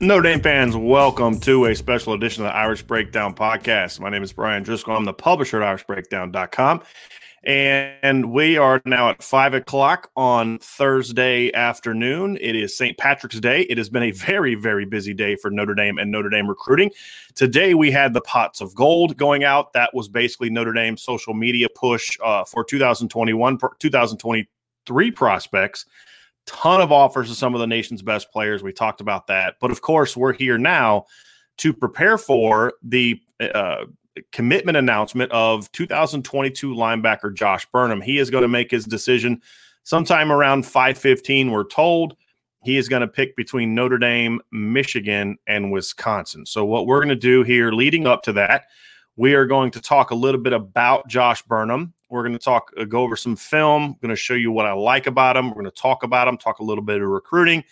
Notre Dame fans, welcome to a special edition of the Irish Breakdown podcast. My name is Brian Driscoll. I'm the publisher at irishbreakdown.com. And we are now at five o'clock on Thursday afternoon. It is St. Patrick's Day. It has been a very, very busy day for Notre Dame and Notre Dame recruiting. Today we had the pots of gold going out. That was basically Notre Dame's social media push uh, for 2021, 2023 prospects ton of offers to some of the nation's best players. We talked about that. But of course, we're here now to prepare for the uh, commitment announcement of 2022 linebacker Josh Burnham. He is going to make his decision sometime around 5:15 we're told. He is going to pick between Notre Dame, Michigan, and Wisconsin. So what we're going to do here leading up to that, we are going to talk a little bit about Josh Burnham we're going to talk, uh, go over some film. I'm going to show you what I like about him. We're going to talk about him, talk a little bit of recruiting,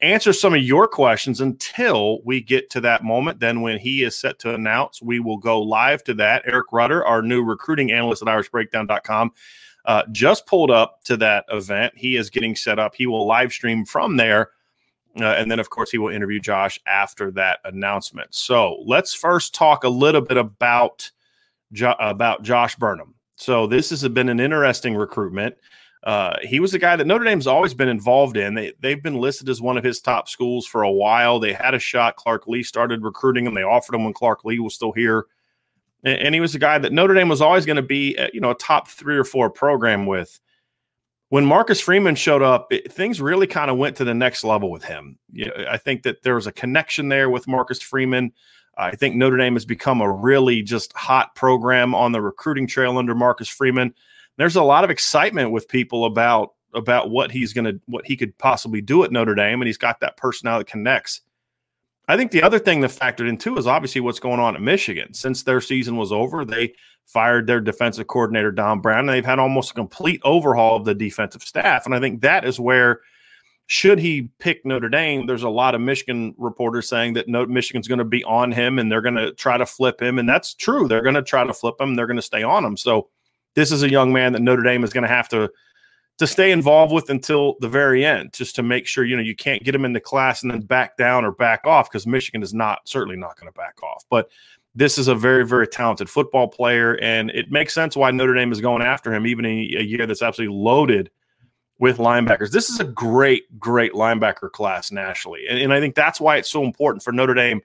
answer some of your questions until we get to that moment. Then, when he is set to announce, we will go live to that. Eric Rudder, our new recruiting analyst at IrishBreakdown.com, uh, just pulled up to that event. He is getting set up. He will live stream from there. Uh, and then, of course, he will interview Josh after that announcement. So let's first talk a little bit about jo- about Josh Burnham. So this has been an interesting recruitment. Uh, he was a guy that Notre Dame's always been involved in. They they've been listed as one of his top schools for a while. They had a shot. Clark Lee started recruiting him. They offered him when Clark Lee was still here, and, and he was a guy that Notre Dame was always going to be, uh, you know, a top three or four program with. When Marcus Freeman showed up, it, things really kind of went to the next level with him. You know, I think that there was a connection there with Marcus Freeman. I think Notre Dame has become a really just hot program on the recruiting trail under Marcus Freeman. There's a lot of excitement with people about about what he's going to what he could possibly do at Notre Dame, and he's got that personality that connects. I think the other thing that factored in too is obviously what's going on at Michigan. Since their season was over, they fired their defensive coordinator Don Brown, and they've had almost a complete overhaul of the defensive staff. And I think that is where should he pick Notre Dame, there's a lot of Michigan reporters saying that Michigan's going to be on him and they're going to try to flip him. And that's true. They're going to try to flip him. They're going to stay on him. So this is a young man that Notre Dame is going to have to to stay involved with until the very end, just to make sure you know you can't get him into class and then back down or back off because Michigan is not certainly not going to back off. But this is a very very talented football player, and it makes sense why Notre Dame is going after him, even in a year that's absolutely loaded with linebackers. This is a great, great linebacker class nationally. And, and, I think that's why it's so important for Notre Dame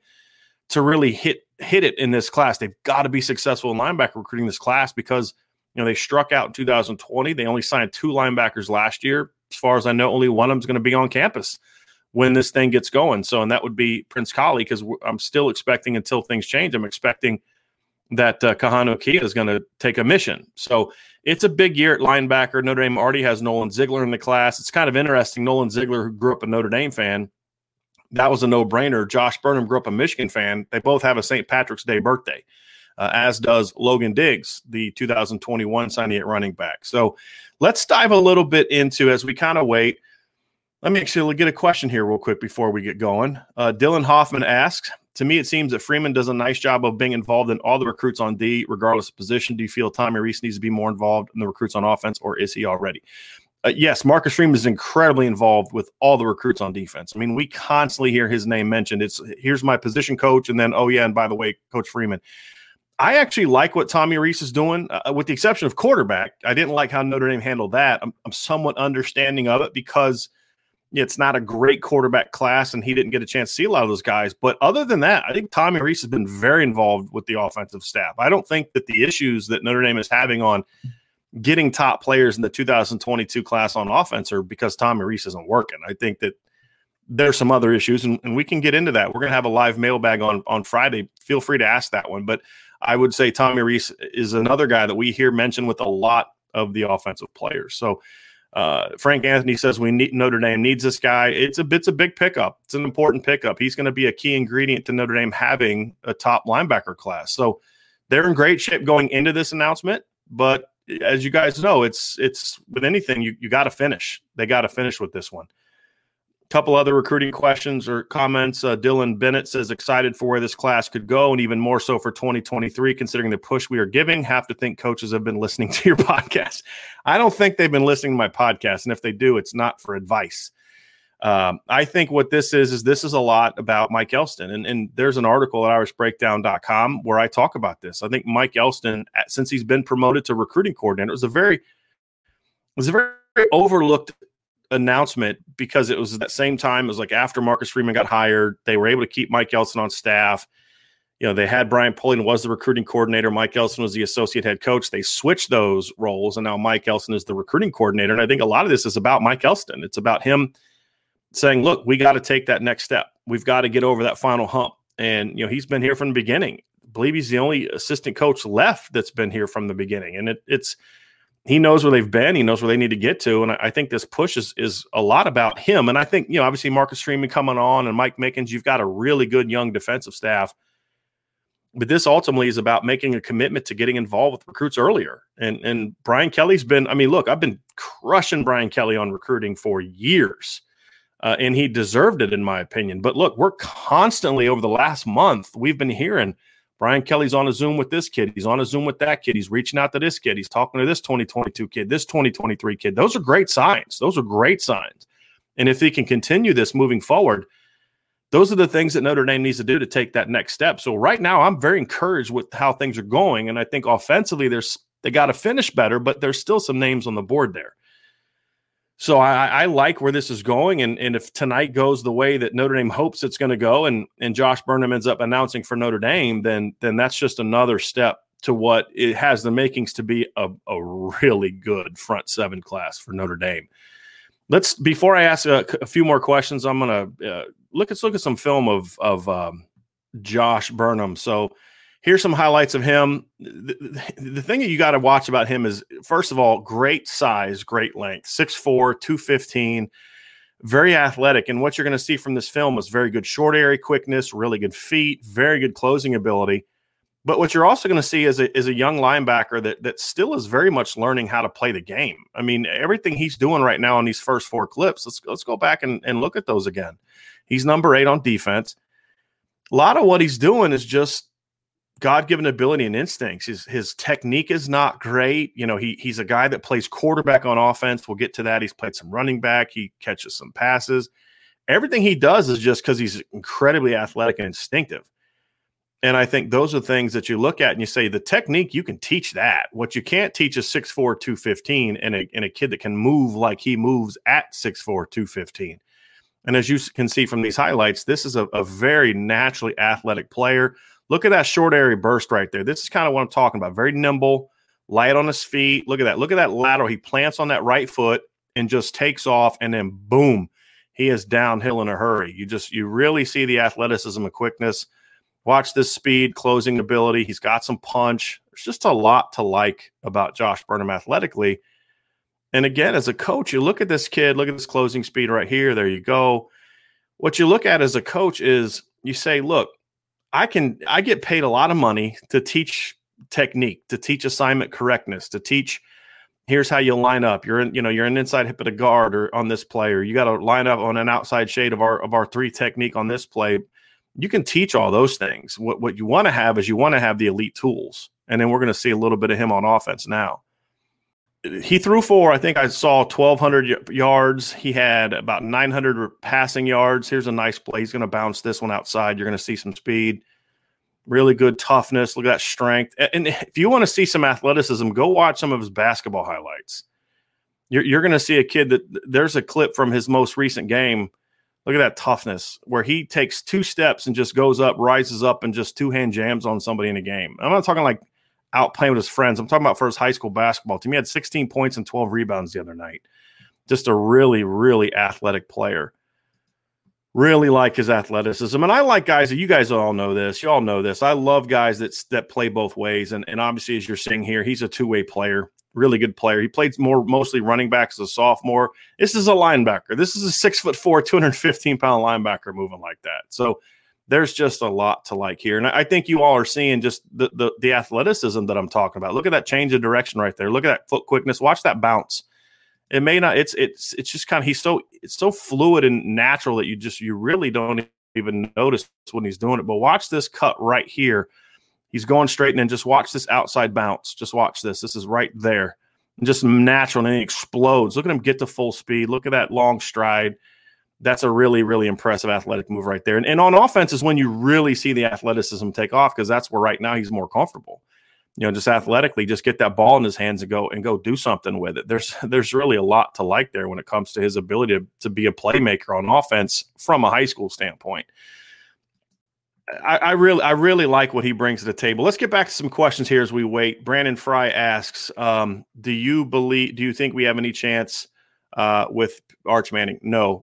to really hit hit it in this class. They've got to be successful in linebacker recruiting this class because you know they struck out in 2020. They only signed two linebackers last year. As far as I know, only one of them is going to be on campus when this thing gets going. So, and that would be Prince Kollie because I'm still expecting until things change. I'm expecting that uh, Kahanu Kia is going to take a mission. So it's a big year at linebacker. Notre Dame already has Nolan Ziegler in the class. It's kind of interesting. Nolan Ziegler, who grew up a Notre Dame fan, that was a no brainer. Josh Burnham grew up a Michigan fan. They both have a St. Patrick's Day birthday, uh, as does Logan Diggs, the 2021 signee at running back. So let's dive a little bit into as we kind of wait. Let me actually get a question here real quick before we get going. Uh, Dylan Hoffman asks, to me, it seems that Freeman does a nice job of being involved in all the recruits on D, regardless of position. Do you feel Tommy Rees needs to be more involved in the recruits on offense, or is he already? Uh, yes, Marcus Freeman is incredibly involved with all the recruits on defense. I mean, we constantly hear his name mentioned. It's here's my position coach, and then oh yeah, and by the way, Coach Freeman. I actually like what Tommy Rees is doing, uh, with the exception of quarterback. I didn't like how Notre Dame handled that. I'm, I'm somewhat understanding of it because – it's not a great quarterback class, and he didn't get a chance to see a lot of those guys. But other than that, I think Tommy Rees has been very involved with the offensive staff. I don't think that the issues that Notre Dame is having on getting top players in the 2022 class on offense are because Tommy Rees isn't working. I think that there's some other issues, and, and we can get into that. We're going to have a live mailbag on on Friday. Feel free to ask that one. But I would say Tommy Rees is another guy that we hear mentioned with a lot of the offensive players. So uh, Frank Anthony says we need Notre Dame needs this guy. It's a it's a big pickup. It's an important pickup. He's going to be a key ingredient to Notre Dame having a top linebacker class. So they're in great shape going into this announcement. But as you guys know, it's it's with anything you you got to finish. They got to finish with this one couple other recruiting questions or comments. Uh, Dylan Bennett says excited for where this class could go, and even more so for 2023, considering the push we are giving. Have to think coaches have been listening to your podcast. I don't think they've been listening to my podcast, and if they do, it's not for advice. Um, I think what this is is this is a lot about Mike Elston, and, and there's an article at IrishBreakdown.com where I talk about this. I think Mike Elston, since he's been promoted to recruiting coordinator, was a very was a very overlooked announcement because it was at that same time. It was like after Marcus Freeman got hired, they were able to keep Mike Elston on staff. You know, they had Brian Polian was the recruiting coordinator. Mike Elston was the associate head coach. They switched those roles, and now Mike Elston is the recruiting coordinator. And I think a lot of this is about Mike Elston. It's about him saying, "Look, we got to take that next step. We've got to get over that final hump." And you know, he's been here from the beginning. I believe he's the only assistant coach left that's been here from the beginning, and it, it's he knows where they've been. He knows where they need to get to. And I, I think this push is, is a lot about him. And I think, you know, obviously Marcus Freeman coming on and Mike Mickens, you've got a really good young defensive staff. But this ultimately is about making a commitment to getting involved with recruits earlier. And and Brian Kelly's been, I mean, look, I've been crushing Brian Kelly on recruiting for years. Uh, and he deserved it, in my opinion. But look, we're constantly over the last month, we've been hearing – Brian Kelly's on a Zoom with this kid. He's on a Zoom with that kid. He's reaching out to this kid. He's talking to this 2022 kid, this 2023 kid. Those are great signs. Those are great signs. And if he can continue this moving forward, those are the things that Notre Dame needs to do to take that next step. So right now, I'm very encouraged with how things are going, and I think offensively, there's they got to finish better, but there's still some names on the board there. So I, I, like where this is going, and, and if tonight goes the way that Notre Dame hopes it's going to go, and and Josh Burnham ends up announcing for Notre Dame, then then that's just another step to what it has the makings to be a, a really good front seven class for Notre Dame. Let's before I ask a, a few more questions, I'm to uh, look. Let's look at some film of of um, Josh Burnham. So here's some highlights of him. The, the thing that you got to watch about him is, first of all, great size, great length 6'4, 215, very athletic. And what you're going to see from this film is very good short area quickness, really good feet, very good closing ability. But what you're also going to see is a, is a young linebacker that that still is very much learning how to play the game. I mean, everything he's doing right now in these first four clips, let's let's go back and, and look at those again. He's number eight on defense. A lot of what he's doing is just God given ability and instincts. His his technique is not great. You know, he he's a guy that plays quarterback on offense. We'll get to that. He's played some running back. He catches some passes. Everything he does is just because he's incredibly athletic and instinctive. And I think those are things that you look at and you say the technique you can teach that. What you can't teach is 6'4, 215 and a, and a kid that can move like he moves at 6'4, 215. And as you can see from these highlights, this is a, a very naturally athletic player Look at that short area burst right there. This is kind of what I'm talking about. Very nimble, light on his feet. Look at that. Look at that lateral. He plants on that right foot and just takes off, and then boom, he is downhill in a hurry. You just you really see the athleticism and quickness. Watch this speed, closing ability. He's got some punch. There's just a lot to like about Josh Burnham athletically. And again, as a coach, you look at this kid, look at this closing speed right here. There you go. What you look at as a coach is you say, look, I can I get paid a lot of money to teach technique, to teach assignment correctness, to teach here's how you line up. You're in, you know, you're an inside hip of the guard or on this play, or you got to line up on an outside shade of our of our three technique on this play. You can teach all those things. What what you want to have is you want to have the elite tools. And then we're going to see a little bit of him on offense now. He threw for, I think I saw 1,200 yards. He had about 900 passing yards. Here's a nice play. He's going to bounce this one outside. You're going to see some speed really good toughness. Look at that strength. And if you want to see some athleticism, go watch some of his basketball highlights. You're, you're going to see a kid that there's a clip from his most recent game. Look at that toughness where he takes two steps and just goes up, rises up, and just two hand jams on somebody in a game. I'm not talking like out playing with his friends. I'm talking about for his high school basketball team. He had 16 points and 12 rebounds the other night. Just a really, really athletic player. Really like his athleticism, and I like guys that you guys all know this. You all know this. I love guys that that play both ways, and and obviously as you're seeing here, he's a two way player, really good player. He played more mostly running back as a sophomore. This is a linebacker. This is a six foot four, 215 pound linebacker moving like that. So there's just a lot to like here, and I think you all are seeing just the the, the athleticism that I'm talking about. Look at that change of direction right there. Look at that foot quickness. Watch that bounce. It may not it's it's it's just kind of he's so it's so fluid and natural that you just you really don't even notice when he's doing it. But watch this cut right here. He's going straight and then just watch this outside bounce. Just watch this. This is right there. And just natural and he explodes. Look at him get to full speed. Look at that long stride that's a really really impressive athletic move right there and, and on offense is when you really see the athleticism take off because that's where right now he's more comfortable you know, just athletically, just get that ball in his hands and go and go do something with it. There's there's really a lot to like there when it comes to his ability to, to be a playmaker on offense from a high school standpoint. I, I, really I really like what he brings to the table. Let's get back to some questions here as we wait. Brandon Fry asks, um, "Do you believe? Do you think we have any chance uh, with Arch Manning?" No.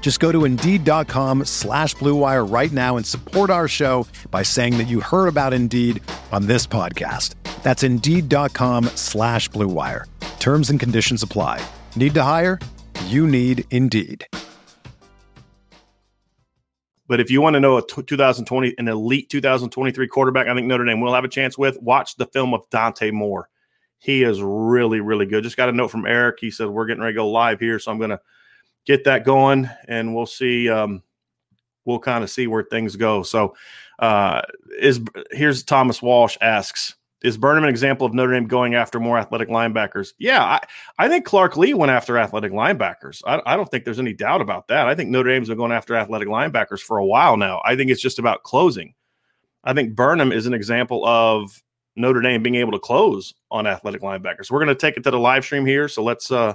Just go to Indeed.com slash BlueWire right now and support our show by saying that you heard about Indeed on this podcast. That's Indeed.com slash BlueWire. Terms and conditions apply. Need to hire? You need Indeed. But if you want to know a t- 2020, an elite 2023 quarterback, I think Notre Dame will have a chance with. Watch the film of Dante Moore. He is really, really good. Just got a note from Eric. He said we're getting ready to go live here, so I'm going to get that going, and we'll see. Um, we'll kind of see where things go. So, uh, is here's Thomas Walsh asks is Burnham an example of Notre Dame going after more athletic linebackers? Yeah, I, I think Clark Lee went after athletic linebackers. I, I, don't think there's any doubt about that. I think Notre Dame's been going after athletic linebackers for a while now. I think it's just about closing. I think Burnham is an example of Notre Dame being able to close on athletic linebackers. We're going to take it to the live stream here. So let's. Uh...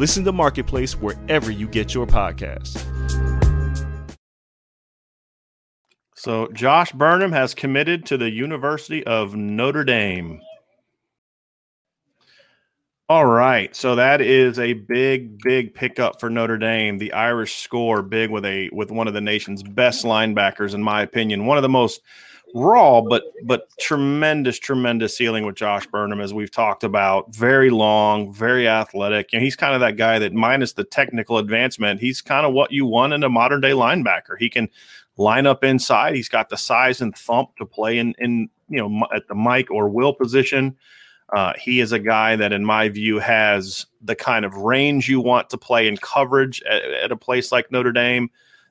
Listen to Marketplace wherever you get your podcasts. So, Josh Burnham has committed to the University of Notre Dame. All right. So that is a big, big pickup for Notre Dame. The Irish score big with a with one of the nation's best linebackers, in my opinion. One of the most raw, but but tremendous, tremendous ceiling with Josh Burnham, as we've talked about. Very long, very athletic. And he's kind of that guy that minus the technical advancement, he's kind of what you want in a modern day linebacker. He can line up inside. He's got the size and thump to play in in you know at the Mike or Will position. Uh, he is a guy that, in my view, has the kind of range you want to play in coverage at, at, a place like Notre Dame.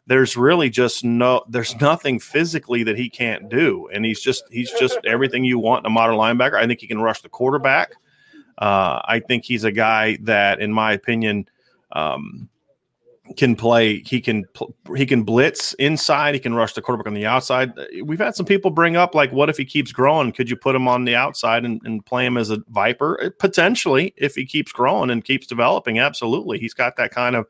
There's really just no, there's nothing physically that he can't do, and he's just he's just everything you want in a modern linebacker. I think he can rush the quarterback. Uh, I think he's a guy that, in my opinion, um, can play. He can he can blitz inside. He can rush the quarterback on the outside. We've had some people bring up like, what if he keeps growing? Could you put him on the outside and, and play him as a viper? Potentially, if he keeps growing and keeps developing, absolutely. He's got that kind of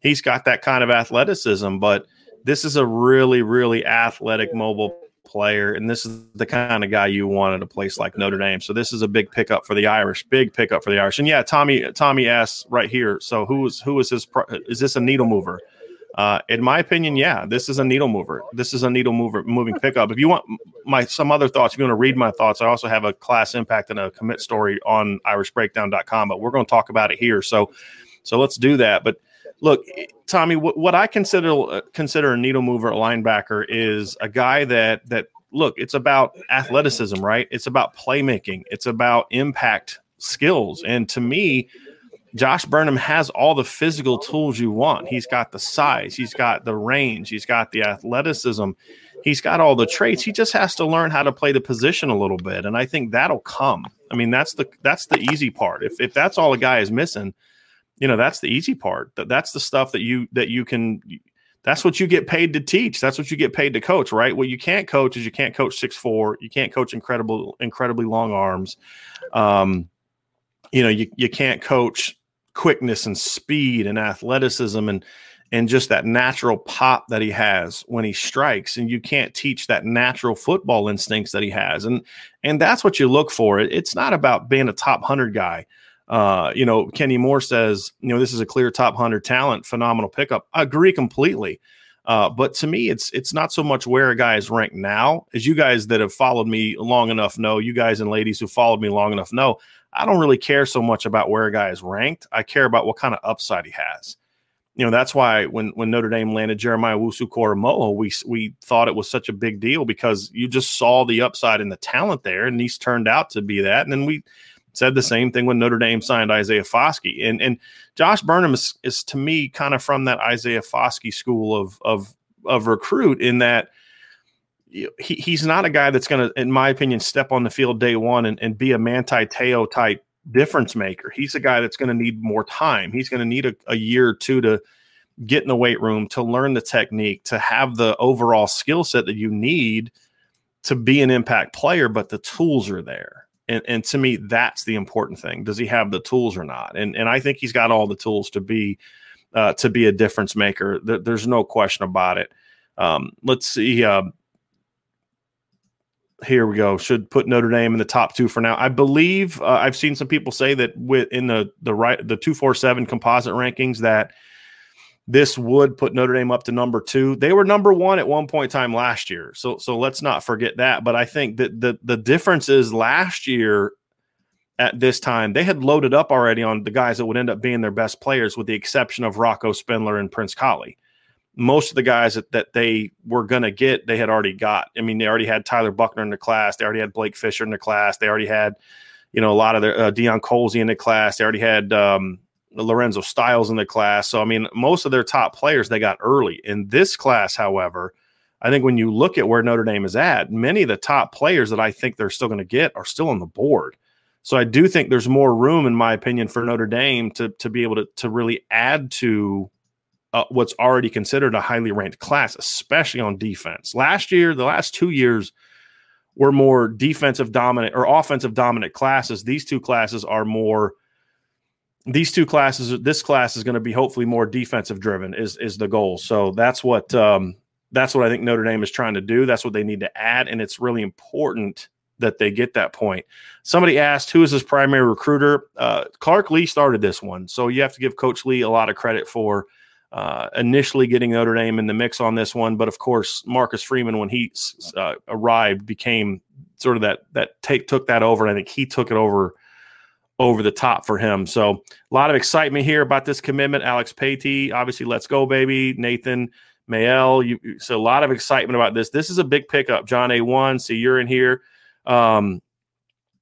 he's got that kind of athleticism. But this is a really really athletic, mobile player, and this is the kind of guy you want at a place like Notre Dame. So this is a big pickup for the Irish, big pickup for the Irish. And yeah, Tommy Tommy asks right here. So who is who is his? Is this a needle mover? Uh, in my opinion, yeah, this is a needle mover. This is a needle mover moving pickup. If you want my some other thoughts, if you want to read my thoughts, I also have a class impact and a commit story on irishbreakdown.com, but we're going to talk about it here. So so let's do that. But look, Tommy, what, what I consider uh, consider a needle mover, a linebacker, is a guy that that look. It's about athleticism, right? It's about playmaking. It's about impact skills, and to me. Josh Burnham has all the physical tools you want. He's got the size, he's got the range, he's got the athleticism, he's got all the traits. He just has to learn how to play the position a little bit, and I think that'll come. I mean, that's the that's the easy part. If if that's all a guy is missing, you know that's the easy part. That that's the stuff that you that you can that's what you get paid to teach. That's what you get paid to coach right? What you can't coach is you can't coach six four. You can't coach incredible incredibly long arms. Um you know you, you can't coach quickness and speed and athleticism and and just that natural pop that he has when he strikes. And you can't teach that natural football instincts that he has. And and that's what you look for. It's not about being a top 100 guy uh, you know, Kenny Moore says, you know, this is a clear top hundred talent, phenomenal pickup. I agree completely. Uh, but to me, it's it's not so much where a guy is ranked now, as you guys that have followed me long enough know, you guys and ladies who followed me long enough know, I don't really care so much about where a guy is ranked. I care about what kind of upside he has. You know, that's why when when Notre Dame landed Jeremiah Owusu-Koramoah, we we thought it was such a big deal because you just saw the upside and the talent there, and he's turned out to be that. And then we Said the same thing when Notre Dame signed Isaiah Foskey. And and Josh Burnham is, is to me kind of from that Isaiah Foskey school of of of recruit in that he, he's not a guy that's going to, in my opinion, step on the field day one and, and be a Manti Te'o type difference maker. He's a guy that's going to need more time. He's going to need a, a year or two to get in the weight room, to learn the technique, to have the overall skill set that you need to be an impact player, but the tools are there. And, and to me, that's the important thing. Does he have the tools or not? And and I think he's got all the tools to be uh, to be a difference maker. there's no question about it. Um, let's see. Uh, here we go. Should put Notre Dame in the top two for now. I believe uh, I've seen some people say that with in the the right the two four seven composite rankings that this would put Notre Dame up to number two. They were number one at one point in time last year. So so let's not forget that. But I think that the the difference is last year at this time, they had loaded up already on the guys that would end up being their best players, with the exception of Rocco Spindler and Prince Kollie. Most of the guys that, that they were going to get, they had already got. I mean, they already had Tyler Buckner in the class. They already had Blake Fisher in the class. They already had, you know, a lot of their uh, Deion Colzie in the class. They already had um, Lorenzo Styles in the class. So, I mean, most of their top players they got early. In this class, however, I think when you look at where Notre Dame is at, many of the top players that I think they're still going to get are still on the board. So I do think there's more room, in my opinion, for Notre Dame to to be able to to really add to uh, what's already considered a highly ranked class, especially on defense. Last year, the last two years were more defensive dominant or offensive dominant classes. These two classes are more these two classes, this class is going to be hopefully more defensive driven. Is is the goal? So that's what um, that's what I think Notre Dame is trying to do. That's what they need to add, and it's really important that they get that point. Somebody asked, who is his primary recruiter? Uh, Clark Lee started this one, so you have to give Coach Lee a lot of credit for uh, initially getting Notre Dame in the mix on this one. But of course, Marcus Freeman, when he uh, arrived, became sort of that that take took that over. And I think he took it over over the top for him. So a lot of excitement here about this commitment. Alex Patey, obviously, let's go, baby. Nathan Mayel, you, so a lot of excitement about this. This is a big pickup. John A. One, see you're in here. Um,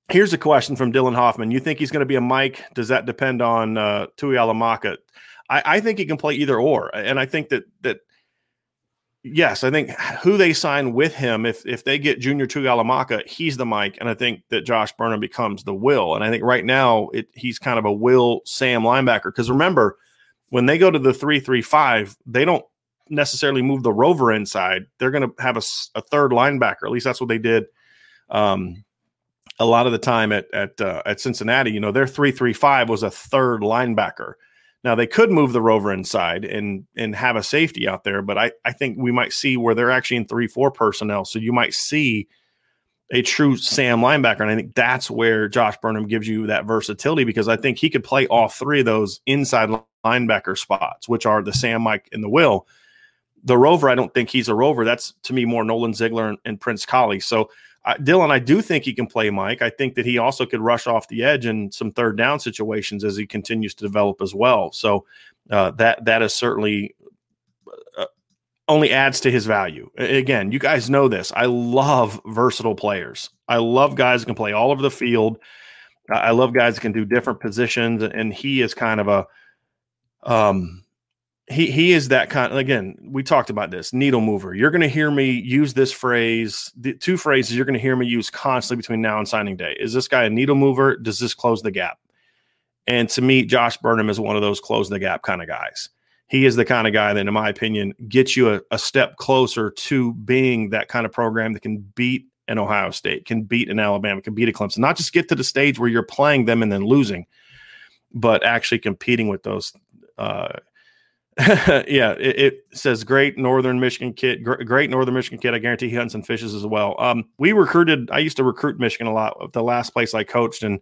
here's a question from Dylan Hoffman. You think he's going to be a Mike? Does that depend on uh, Tuihalamaka? I, I think he can play either or, and I think that that yes, I think who they sign with him, if if they get Junior Tuihalamaka, he's the Mike, and I think that Josh Burnham becomes the Will, and I think right now it he's kind of a Will Sam linebacker because remember when they go to the three three five, they don't necessarily move the rover inside. They're going to have a, a, third linebacker. At least that's what they did. Um, a lot of the time at at uh, at Cincinnati, you know, their three three five was a third linebacker. Now they could move the rover inside and and have a safety out there, but I, I think we might see where they're actually in three four personnel. So you might see a true Sam linebacker, and I think that's where Josh Burnham gives you that versatility because I think he could play all three of those inside linebacker spots, which are the Sam, Mike, and the Will. The rover, I don't think he's a rover. That's to me more Nolan Ziegler and, and Prince Kollie. So uh, Dylan, I do think he can play Mike. I think that he also could rush off the edge in some third down situations as he continues to develop as well. So uh, that that is certainly uh, only adds to his value. Again, you guys know this. I love versatile players. I love guys who can play all over the field. I love guys that can do different positions, and he is kind of a um he he is that kind again we talked about this needle mover. You're going to hear me use this phrase the two phrases you're going to hear me use constantly between now and signing day. Is this guy a needle mover? Does this close the gap? And to me josh burnham is one of those close the gap kind of guys. He is the kind of guy that in my opinion gets you a, a step closer to being that kind of program that can beat an ohio state can beat an alabama can beat a clemson. Not just get to the stage where you're playing them and then losing but actually competing with those uh, yeah, it, it, says great Northern Michigan kid, great Northern Michigan kid. I guarantee he hunts and fishes as well. Um, we recruited. I used to recruit Michigan a lot. The last place I coached, and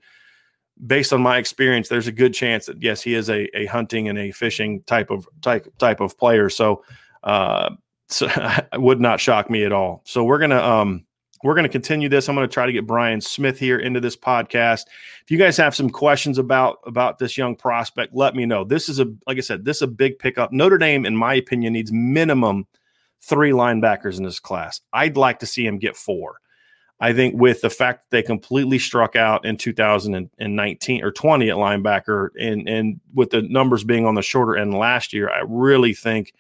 based on my experience, there's a good chance that yes, he is a, a hunting and a fishing type of type type of player. So, uh, so would not shock me at all. So we're gonna um, we're going to continue this. I'm going to try to get Brian Smith here into this podcast. If you guys have some questions about about this young prospect, let me know. This is a like I said, this is a big pickup. Notre Dame, in my opinion, needs minimum three linebackers in this class. I'd like to see him get four. I think with the fact that they completely struck out in 2019 or 20 at linebacker, and and with the numbers being on the shorter end last year, I really think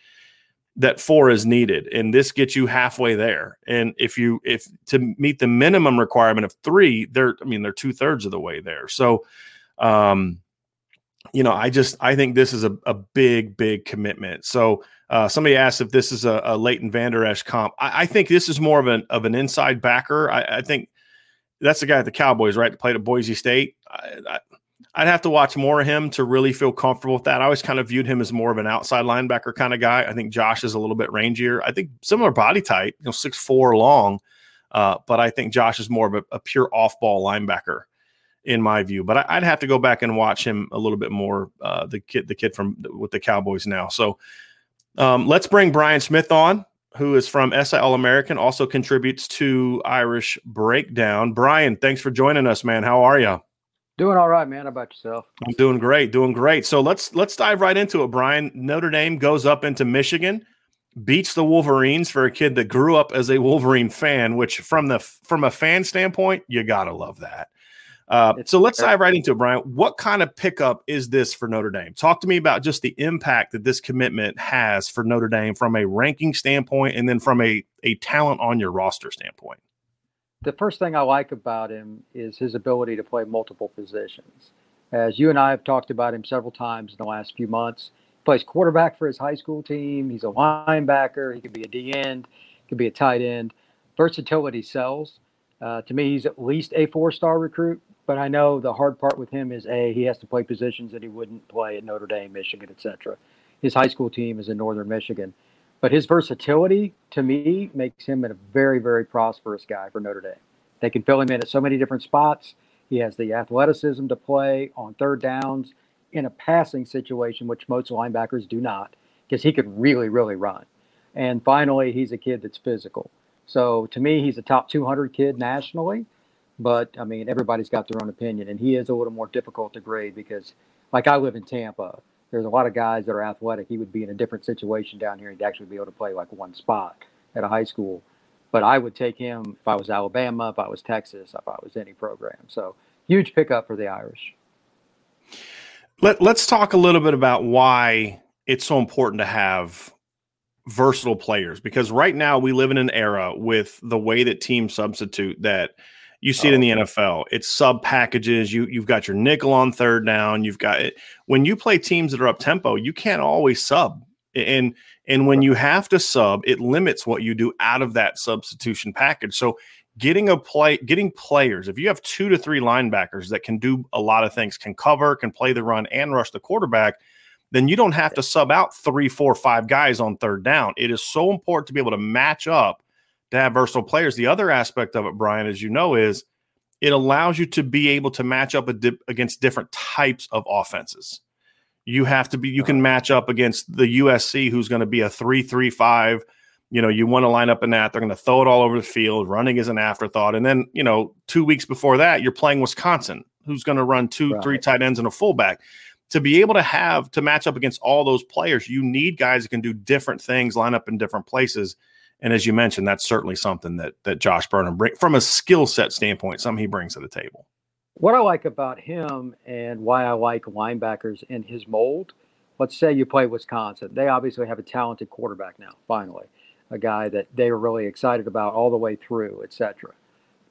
that four is needed and this gets you halfway there and if you if to meet the minimum requirement of three they're i mean they're two-thirds of the way there so um you know i just i think this is a, a big big commitment so uh, somebody asked if this is a, a Leighton Vander Esch comp. I, I, think this is more of an of an inside backer. I, I, think that's the guy at the Cowboys, right? Played at Boise State. I, I'd have to watch more of him to really feel comfortable with that. I always kind of viewed him as more of an outside linebacker kind of guy. I think Josh is a little bit rangier. I think similar body type, you know, six four long, uh, but I think Josh is more of a, a pure off ball linebacker in my view. But I, would have to go back and watch him a little bit more. Uh, the kid, the kid from with the Cowboys now. So um, let's bring Brian Smith on, who is from SI All American, also contributes to Irish Breakdown. Brian, thanks for joining us, man. How are you? Doing all right, man. How about yourself? I'm doing great, doing great. So let's let's dive right into it, Brian. Notre Dame goes up into Michigan, beats the Wolverines for a kid that grew up as a Wolverine fan, which from the from a fan standpoint, you gotta love that. Uh, so let's dive right into it, Brian. What kind of pickup is this for Notre Dame? Talk to me about just the impact that this commitment has for Notre Dame from a ranking standpoint, and then from a a talent on your roster standpoint the first thing I like about him is his ability to play multiple positions. As you and I have talked about him several times in the last few months, he plays quarterback for his high school team. He's a linebacker. He could be a D end, could be a tight end. Versatility sells. Uh, to me, he's at least a four-star recruit. but I know the hard part with him is a he has to play positions that he wouldn't play at Notre Dame, Michigan, etc. His high school team is in Northern Michigan, but his versatility to me makes him a very very prosperous guy for Notre Dame. They can fill him in at so many different spots. He has the athleticism to play on third downs in a passing situation, which most linebackers do not, because he could really really run. And finally, he's a kid that's physical. So to me, he's a top 200 kid nationally but I mean, everybody's got their own opinion, and he is a little more difficult to grade because, like, I live in Tampa. There's a lot of guys that are athletic. He would be in a different situation down here. He'd actually be able to play like one spot at a high school. But I would take him if I was Alabama, if I was Texas, if I was any program. So huge pickup for the Irish. Let, let's talk a little bit about why it's so important to have versatile players because right now we live in an era with the way that teams substitute that – you see it in oh, the oh, NFL. It's sub packages. You you've got your nickel on third down. You've got it when you play teams that are up tempo. You can't always sub, and and when you have to sub, it limits what you do out of that substitution package. So getting a play, getting players. If you have two to three linebackers that can do a lot of things, can cover, can play the run, and rush the quarterback, then you don't have to sub out three, four, five guys on third down. It is so important to be able to match up to have versatile players. The other aspect of it, Brian, as you know, is it allows you to be able to match up against different types of offenses. You have to be, you can match up against the USC, who's going to be a three-three-five. You know, you want to line up in that. They're going to throw it all over the field. Running is an afterthought. And then, you know, two weeks before that, you're playing Wisconsin, who's going to run two, right. three tight ends and a fullback. To be able to have to match up against all those players, you need guys that can do different things, line up in different places and as you mentioned, that's certainly something that that Josh Burnham bring from a skill set standpoint, something he brings to the table. What I like about him and why I like linebackers in his mold, let's say you play Wisconsin. They obviously have a talented quarterback now, finally. A guy that they were really excited about all the way through, etc.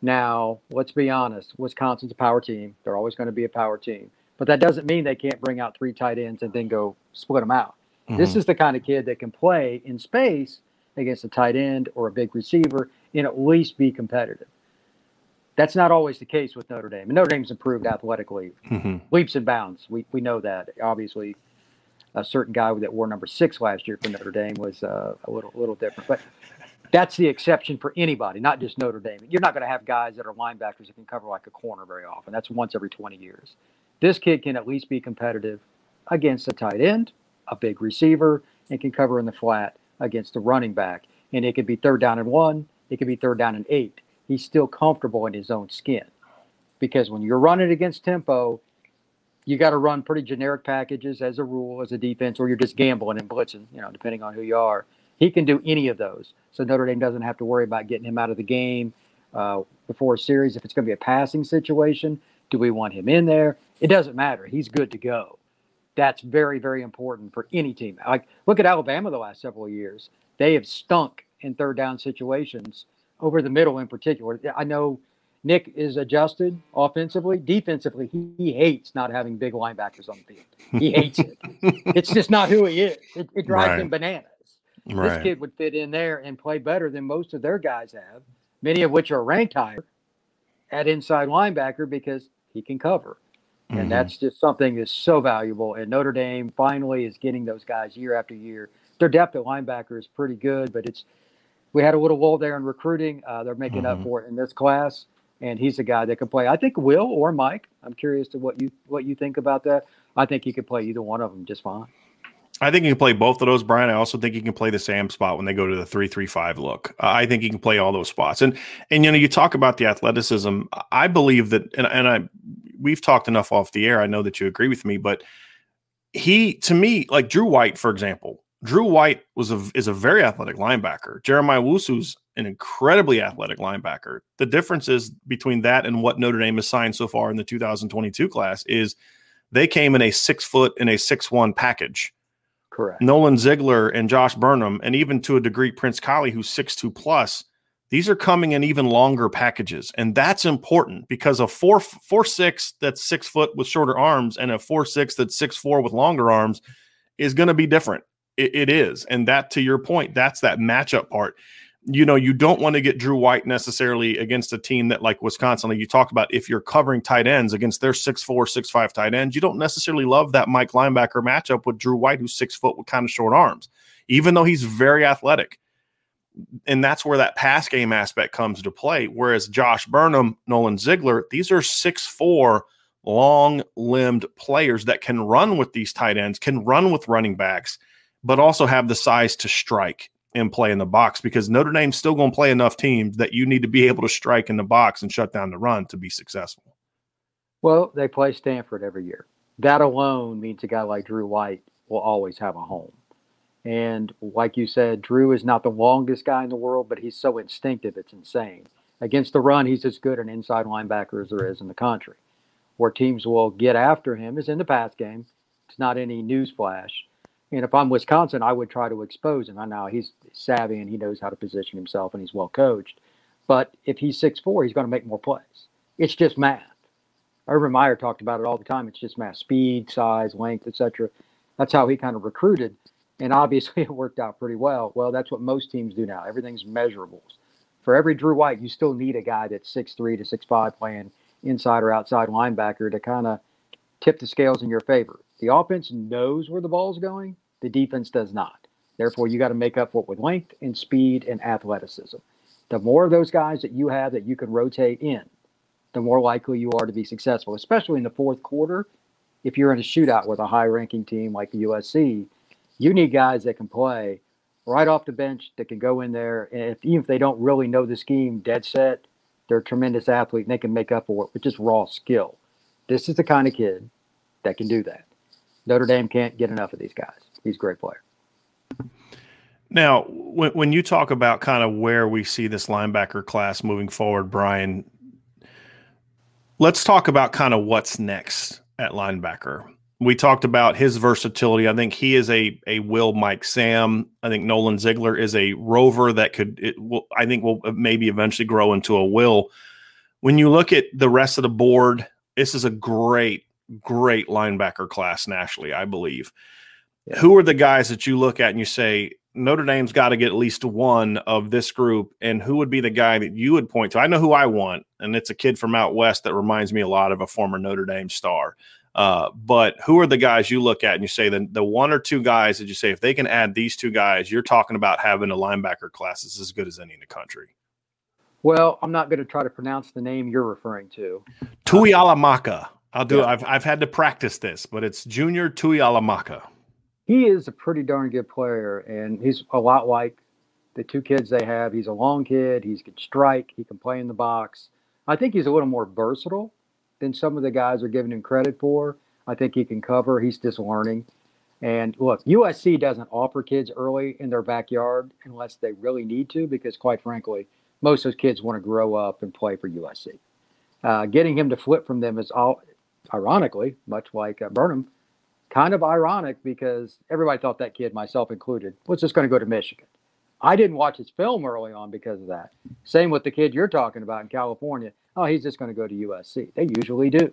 Now, let's be honest, Wisconsin's a power team. They're always going to be a power team. But that doesn't mean they can't bring out three tight ends and then go split them out. Mm-hmm. This is the kind of kid that can play in space against a tight end or a big receiver and at least be competitive. That's not always the case with Notre Dame. And Notre Dame's improved athletically, mm-hmm. leaps and bounds. We, we know that. Obviously, a certain guy that wore number six last year for Notre Dame was uh, a little little different. But that's the exception for anybody, not just Notre Dame. You're not going to have guys that are linebackers that can cover like a corner very often. That's once every 20 years. This kid can at least be competitive against a tight end, a big receiver, and can cover in the flat against the running back. And it could be third down and one, it could be third down and eight. He's still comfortable in his own skin. Because when you're running against tempo, you got to run pretty generic packages as a rule, as a defense, or you're just gambling and blitzing, you know, depending on who you are. He can do any of those. So Notre Dame doesn't have to worry about getting him out of the game uh, before a series. If it's going to be a passing situation, do we want him in there? It doesn't matter. He's good to go that's very, very important for any team. Like look at Alabama the last several years. They have stunk in third down situations over the middle in particular. I know Nick is adjusted offensively. Defensively, he, he hates not having big linebackers on the field. He hates it. it's just not who he is. It, it drives right. him bananas. Right. This kid would fit in there and play better than most of their guys have, many of which are ranked higher at inside linebacker because he can cover. And mm-hmm. that's just something that's so valuable. And Notre Dame finally is getting those guys year after year. Their depth at linebacker is pretty good, but it's we had a little lull there in recruiting. Uh, they're making mm-hmm. up for it in this class, and he's a guy that can play. I think Will or Mike. I'm curious to what you what you think about that. I think he could play either one of them just fine. I think he can play both of those, Brian. I also think he can play the Sam spot when they go to the three-three-five look. Uh, I think he can play all those spots. And and you know, you talk about the athleticism. I believe that, and, and I we've talked enough off the air. I know that you agree with me, but he to me, like Drew White, for example, Drew White was a is a very athletic linebacker. Jeremiah Owusu's an incredibly athletic linebacker. The difference is between that and what Notre Dame has signed so far in the 2022 class is they came in a six foot and a six one package. Correct. Nolan Ziegler and Josh Burnham, and even to a degree Prince Kollie, who's six two plus, these are coming in even longer packages, and that's important because a four four six that's six foot with shorter arms and a four six that's six four with longer arms is going to be different. It, it is, and that to your point, that's that matchup part. you know, you don't want to get Drew White necessarily against a team that like Wisconsin, like you talked about, if you're covering tight ends against their six four, six five tight ends, you don't necessarily love that Mike linebacker matchup with Drew White, who's six foot with kind of short arms, even though he's very athletic. And that's where that pass game aspect comes to play. Whereas Josh Burnham, Nolan Ziegler, these are six four long limbed players that can run with these tight ends, can run with running backs, but also have the size to strike and play in the box because Notre Dame's still going to play enough teams that you need to be able to strike in the box and shut down the run to be successful. Well, they play Stanford every year. That alone means a guy like Drew White will always have a home. And like you said, Drew is not the longest guy in the world, but he's so instinctive, it's insane. Against the run, he's as good an inside linebacker as there is in the country. Where teams will get after him is in the pass game. It's not any newsflash. And if I'm Wisconsin, I would try to expose him. I know he's savvy and he knows how to position himself and he's well coached. But if he's six four, he's going to make more plays. It's just math. Urban Meyer talked about it all the time. It's just math, speed, size, length, etc. That's how he kind of recruited, and obviously it worked out pretty well. Well, that's what most teams do now. Everything's measurables. For every Drew White, you still need a guy that's six three to six five playing inside or outside linebacker to kind of tip the scales in your favor. The offense knows where the ball's going, the defense does not. Therefore, you got to make up for it with length and speed and athleticism. The more of those guys that you have that you can rotate in, the more likely you are to be successful, especially in the fourth quarter. If you're in a shootout with a high ranking team like the USC, you need guys that can play right off the bench that can go in there. And if, even if they don't really know the scheme dead set, they're a tremendous athlete and they can make up for it with just raw skill. This is the kind of kid that can do that. Notre Dame can't get enough of these guys. He's a great player. Now, when, when you talk about kind of where we see this linebacker class moving forward, Brian, let's talk about kind of what's next at linebacker. We talked about his versatility. I think he is a a Will Mike Sam. I think Nolan Ziegler is a rover that could it will I think will maybe eventually grow into a Will. When you look at the rest of the board, this is a great great linebacker class nationally, I believe. Yeah. Who are the guys that you look at and you say Notre Dame's got to get at least one of this group, and who would be the guy that you would point to? I know who I want, and it's a kid from out west that reminds me a lot of a former Notre Dame star. Uh, but who are the guys you look at and you say the, the one or two guys that you say if they can add these two guys, you're talking about having a linebacker class that's as good as any in the country? Well, I'm not going to try to pronounce the name you're referring to. Tuihalamaka. I'll do yeah. it. I've, I've had to practice this, but it's Junior Tuihalamaka he is a pretty darn good player, and he's a lot like the two kids they have. He's a long kid. He can strike. He can play in the box. I think he's a little more versatile than some of the guys are giving him credit for. I think he can cover. He's just learning. And look, USC doesn't offer kids early in their backyard unless they really need to, because quite frankly, most of those kids want to grow up and play for USC. Uh, getting him to flip from them is all, ironically, much like uh, Burnham, kind of ironic because everybody thought that kid, myself included, was just going to go to Michigan. I didn't watch his film early on because of that. Same with the kid you're talking about in California. Oh, he's just going to go to USC. They usually do.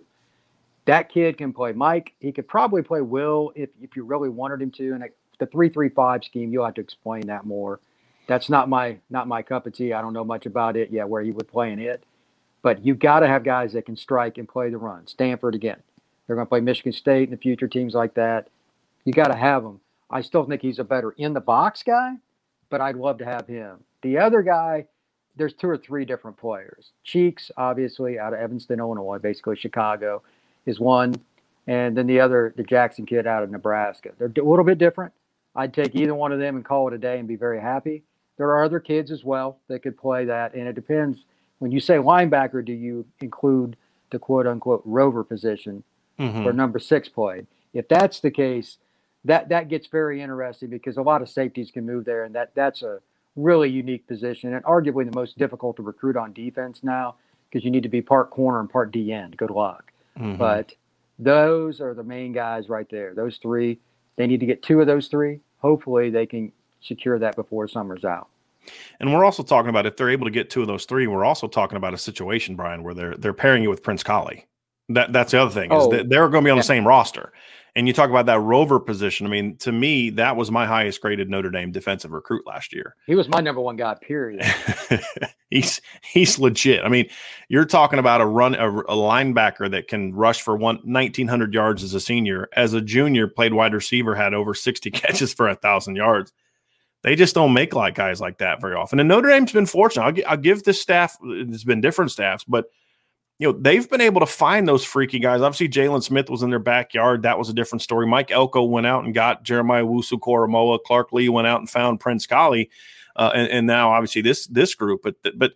That kid can play Mike. He could probably play Will if, if you really wanted him to. And the three three five scheme, you'll have to explain that more. That's not my not my cup of tea. I don't know much about it yet, where he would play in it. But you got to have guys that can strike and play the run. Stanford again. They're going to play Michigan State in the future, teams like that. You got to have them. I still think he's a better in the box guy, but I'd love to have him. The other guy, there's two or three different players. Cheeks, obviously, out of Evanston, Illinois, basically Chicago, is one. And then the other, the Jackson kid out of Nebraska. They're a little bit different. I'd take either one of them and call it a day and be very happy. There are other kids as well that could play that. And it depends. When you say linebacker, do you include the quote unquote rover position? mm-hmm. where number six played. If that's the case, that that gets very interesting because a lot of safeties can move there, and that that's a really unique position and arguably the most difficult to recruit on defense now because you need to be part corner and part D end. Good luck. Mm-hmm. But those are the main guys right there. Those three, they need to get two of those three. Hopefully, they can secure that before summer's out. And we're also talking about if they're able to get two of those three, we're also talking about a situation, Brian, where they're they're pairing you with Prince Kollie. That that's the other thing is oh, that they're going to be on yeah. the same roster. And you talk about that rover position. I mean, to me, that was my highest graded Notre Dame defensive recruit last year. He was my number one guy. Period. he's he's legit. I mean, you're talking about a run a, a, linebacker that can rush for one 1900 yards as a senior. As a junior, played wide receiver, had over 60 catches for a thousand yards. They just don't make like guys like that very often. And Notre Dame's been fortunate. I'll, I'll give this staff. It's been different staffs, but you know, they've been able to find those freaky guys. Obviously, Jaylon Smith was in their backyard. That was a different story. Mike Elko went out and got Jeremiah Owusu-Koramoah. Clark Lea went out and found Prince Kollie. Uh, and, and, now obviously this this group, but but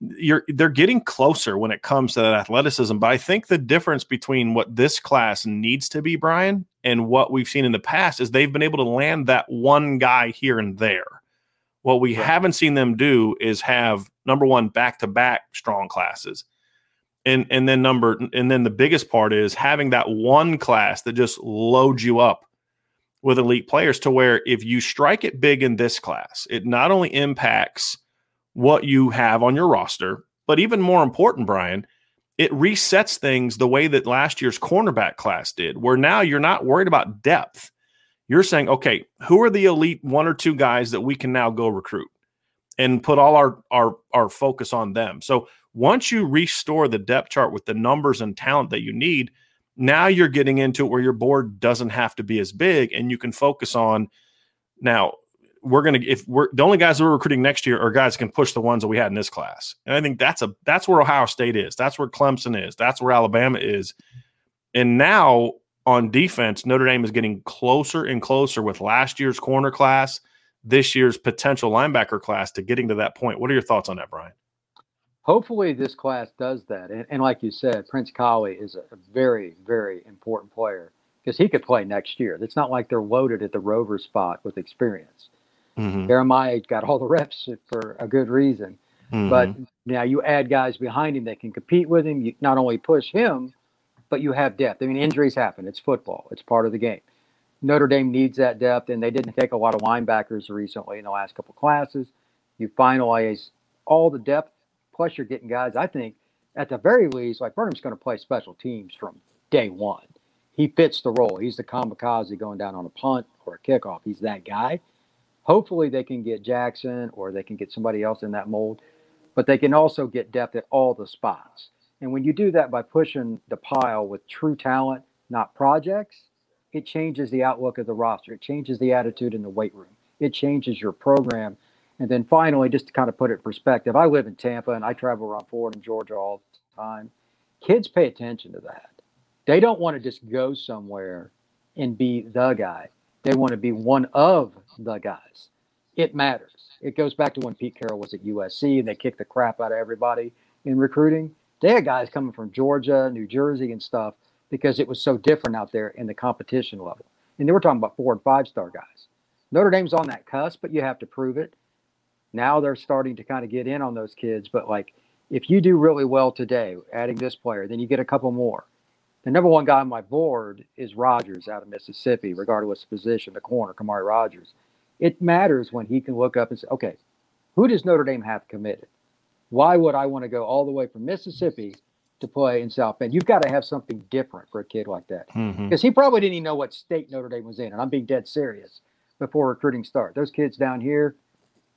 you're they're getting closer when it comes to that athleticism. But I think the difference between what this class needs to be, Brian, and what we've seen in the past is they've been able to land that one guy here and there. What we right. haven't seen them do is have number one back to back strong classes and and then number and then the biggest part is having that one class that just loads you up with elite players to where if you strike it big in this class it not only impacts what you have on your roster but even more important brian it resets things the way that last year's cornerback class did where now you're not worried about depth. You're saying okay who are the elite one or two guys that we can now go recruit and put all our our our focus on them? So once you restore the depth chart with the numbers and talent that you need, now you're getting into it where your board doesn't have to be as big and you can focus on now we're going to if we're the only guys we're recruiting next year are guys that can push the ones that we had in this class. And i think that's a that's where ohio state is. That's where clemson is. That's where alabama is. And now on defense notre dame is getting closer and closer with last year's corner class this year's potential linebacker class to getting to that point. What are your thoughts on that brian hopefully this class does that. And, and like you said, Prince Kollie is a, very, very important player because he could play next year. It's not like they're loaded at the rover spot with experience. Mm-hmm. Jeremiah got all the reps for a good reason. Mm-hmm. But now you add guys behind him that can compete with him. You not only push him, but you have depth. I mean, injuries happen. It's football. It's part of the game. Notre Dame needs that depth, and they didn't take a lot of linebackers recently in the last couple classes. You finalize all the depth Plus, you're getting guys. I think at the very least, like Burnham's going to play special teams from day one. He fits the role. He's the kamikaze going down on a punt or a kickoff. He's that guy. Hopefully, they can get Jackson or they can get somebody else in that mold, but they can also get depth at all the spots. And when you do that by pushing the pile with true talent, not projects, it changes the outlook of the roster. It changes the attitude in the weight room. It changes your program and then finally, just to kind of put it in perspective, I live in Tampa and I travel around Florida and Georgia all the time. Kids pay attention to that. They don't want to just go somewhere and be the guy. They want to be one of the guys. It matters. It goes back to when Pete Carroll was at USC and they kicked the crap out of everybody in recruiting. They had guys coming from Georgia, New Jersey, and stuff because it was so different out there in the competition level. And they were talking about four and five star guys. Notre Dame's on that cusp, but you have to prove it. Now they're starting to kind of get in on those kids. But like, if you do really well today, adding this player, then you get a couple more. The number one guy on my board is Rogers out of Mississippi, regardless of position, the corner, Khamauri Rogers. It matters when he can look up and say, okay, who does Notre Dame have committed? Why would I want to go all the way from Mississippi to play in South Bend? You've got to have something different for a kid like that. Because mm-hmm. he probably didn't even know what state Notre Dame was in. And I'm being dead serious before recruiting start. Those kids down here,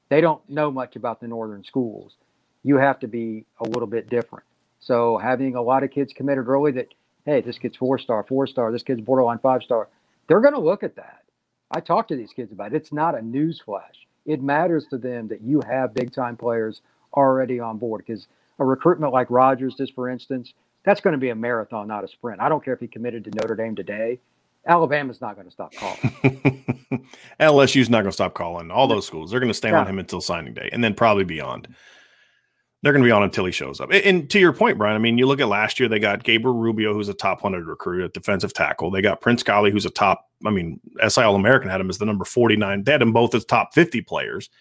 they don't know much about the northern schools. You have to be a little bit different. So having a lot of kids committed early that, hey, this kid's four star, four star, this kid's borderline five star, they're going to look at that. I talk to these kids about it. It's not a news flash. It matters to them that you have big time players already on board because a recruitment like Rogers, just for instance, that's going to be a marathon, not a sprint. I don't care if he committed to Notre Dame today. Alabama's not going to stop calling. LSU's not going to stop calling. All those schools, they're going to stay yeah. on him until signing day and then probably beyond. They're going to be on until he shows up. And to your point, Brian, I mean, you look at last year, they got Gabriel Rubio, who's a top 100 recruit at defensive tackle. They got Prince Kollie, who's a top, I mean, SI All American had him as the number 49. They had him both as top 50 players.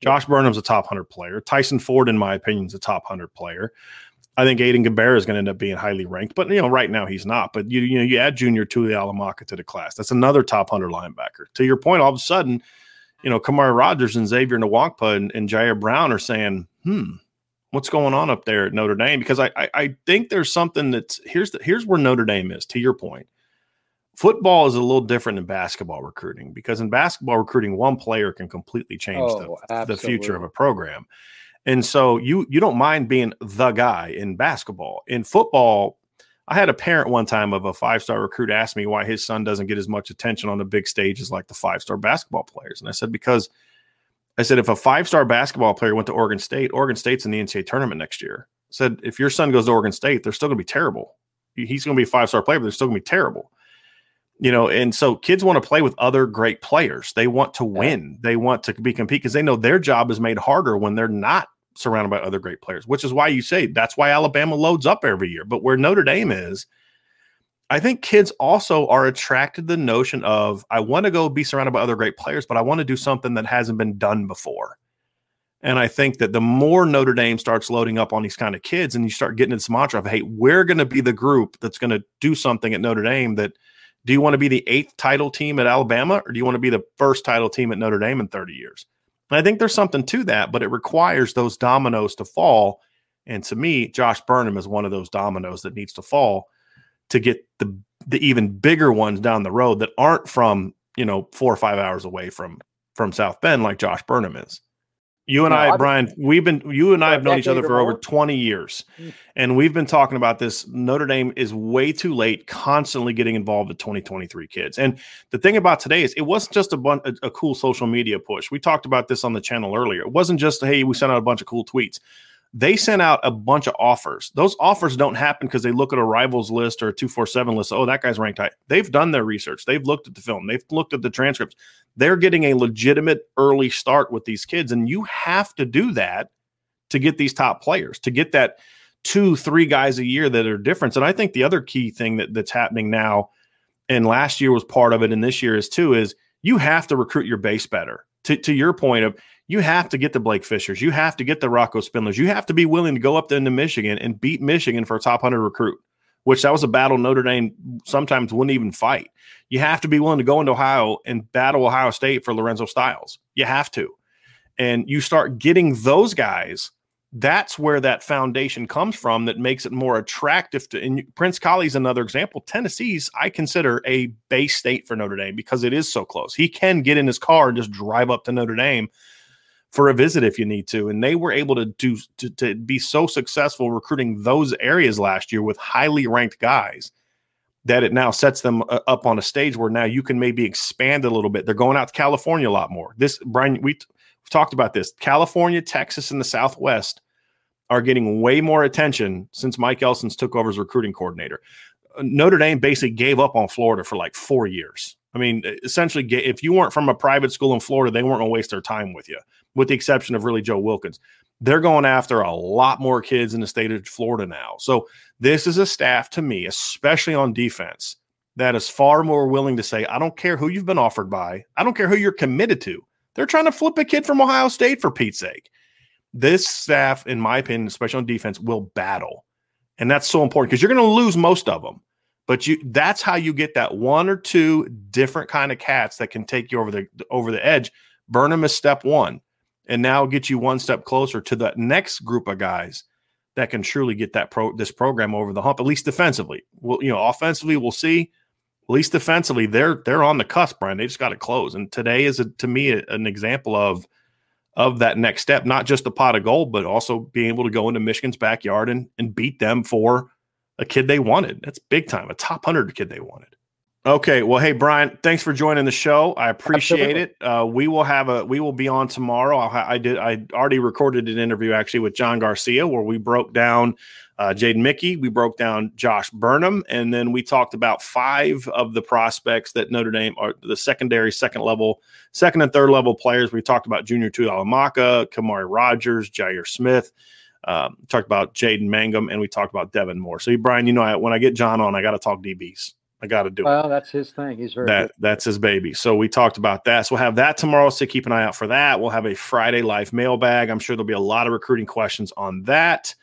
Josh Burnham's a top 100 player. Tyson Ford, in my opinion, is a top 100 player. I think Aiden Gobaira is going to end up being highly ranked, but you know, right now he's not. But you you know, you add Junior Tuihalamaka to the class. That's another top hundred linebacker. To your point, all of a sudden, you know, Khamauri Rogers and Xavier Nwankpa and, and Ji'Ayir Brown are saying, "Hmm, what's going on up there at Notre Dame?" Because I, I I think there's something that's here's the, here's where Notre Dame is. To your point, football is a little different than basketball recruiting because in basketball recruiting, one player can completely change Oh, the, the future of a program. And so you you don't mind being the guy in basketball. In football, I had a parent one time of a five star recruit ask me why his son doesn't get as much attention on the big stages like the five star basketball players. And I said, because I said, if a five star basketball player went to Oregon State, Oregon State's in the NCAA tournament next year. I said, if your son goes to Oregon State, they're still going to be terrible. He's going to be a five star player, but they're still going to be terrible. You know, and so kids want to play with other great players. They want to win. They want to be compete because they know their job is made harder when they're not surrounded by other great players, which is why you say that's why Alabama loads up every year. But where Notre Dame is, I think kids also are attracted to the notion of I want to go be surrounded by other great players, but I want to do something that hasn't been done before. And I think that the more Notre Dame starts loading up on these kind of kids, and you start getting this mantra of, hey, we're going to be the group that's going to do something at Notre Dame that do you want to be the eighth title team at Alabama or do you want to be the first title team at Notre Dame in 30 years? And I think there's something to that, but it requires those dominoes to fall. And to me, Josh Burnham is one of those dominoes that needs to fall to get the the even bigger ones down the road that aren't from, you know, four or five hours away from from South Bend like Josh Burnham is. You and No, I, I've- Brian, we've been you and I have known each other or for over 20 years. Mm. And we've been talking about this. Notre Dame is way too late, constantly getting involved with 2023 kids. And the thing about today is it wasn't just a, bun- a, a cool social media push. We talked about this on the channel earlier. It wasn't just, hey, we sent out a bunch of cool tweets. They sent out a bunch of offers. Those offers don't happen because they look at a rivals list or a 247 list. Oh, that guy's ranked high. They've done their research. They've looked at the film. They've looked at the transcripts. They're getting a legitimate early start with these kids. And you have to do that to get these top players, to get that two, three guys a year that are different. And I think the other key thing that, that's happening now, and last year was part of it, and this year is too, is you have to recruit your base better. To, to your point of you have to get the Blake Fishers, you have to get the Rocco Spindlers, you have to be willing to go up into Michigan and beat Michigan for a top 100 recruit, which that was a battle Notre Dame sometimes wouldn't even fight. You have to be willing to go into Ohio and battle Ohio State for Lorenzo Styles. You have to. And you start getting those guys that's where that foundation comes from that makes it more attractive to and Prince Kollie's another example. Tennessee's I consider a base state for Notre Dame because it is so close. He can get in his car and just drive up to Notre Dame for a visit if you need to. And they were able to do to, to be so successful recruiting those areas last year with highly ranked guys that it now sets them uh, up on a stage where now you can maybe expand a little bit. They're going out to California a lot more. This Brian, we We've talked about this. California, Texas, and the Southwest are getting way more attention since Mike Elston's took over as recruiting coordinator. Uh, Notre Dame basically gave up on Florida for like four years. I mean, essentially, if you weren't from a private school in Florida, they weren't going to waste their time with you, with the exception of really Joe Wilkins. They're going after a lot more kids in the state of Florida now. So, this is a staff to me, especially on defense, that is far more willing to say, I don't care who you've been offered by, I don't care who you're committed to. They're trying to flip a kid from Ohio State for Pete's sake. This staff, in my opinion, especially on defense, will battle. And that's so important because you're going to lose most of them. But you that's how you get that one or two different kind of cats that can take you over the over the edge. Burnham is step one. And now get you one step closer to the next group of guys that can truly get that pro this program over the hump, at least defensively. Well, you know, offensively, we'll see at least defensively, they're they're on the cusp, Brian. They just got to close. And today is a, to me a, an example of of that next step, not just the pot of gold, but also being able to go into Michigan's backyard and and beat them for a kid they wanted. That's big time, a top hundred kid they wanted. Okay, well, hey Brian, thanks for joining the show. I appreciate Absolutely. it. Uh, we will have a we will be on tomorrow. I'll ha- I did I already recorded an interview actually with John Garcia where we broke down uh, Jaden Mickey, we broke down Josh Burnham, and then we talked about five of the prospects that Notre Dame are the secondary, second level, second and third level players. We talked about Junior Tuihalamaka, Khamauri Rogers, Jair Smith. Um, talked about Jaden Mangham, and we talked about Devin Moore. So, Brian, you know, I, when I get John on, I got to talk DBs. I got to do it Well, that's his thing. He's very that that's his baby. So we talked about that. So we'll have that tomorrow. So keep an eye out for that. We'll have a Friday live mailbag. I'm sure there'll be a lot of recruiting questions on that.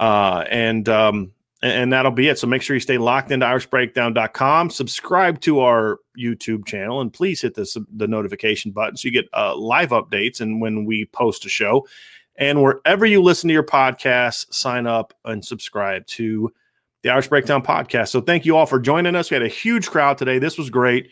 Uh, and um, and, that'll be it. So make sure you stay locked into irishbreakdown.com. Subscribe to our YouTube channel and please hit the the notification button so you get uh, live updates and when we post a show. And wherever you listen to your podcasts, sign up and subscribe to the Irish Breakdown podcast. So thank you all for joining us. We had a huge crowd today. This was great.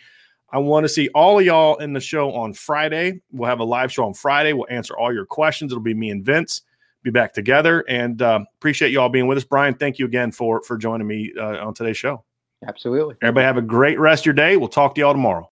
I want to see all of y'all in the show on Friday. We'll have a live show on Friday. We'll answer all your questions. It'll be me and Vince be back together and uh, appreciate you all being with us. Brian, thank you again for for joining me uh, on today's show. Absolutely. Everybody have a great rest of your day. We'll talk to y'all tomorrow.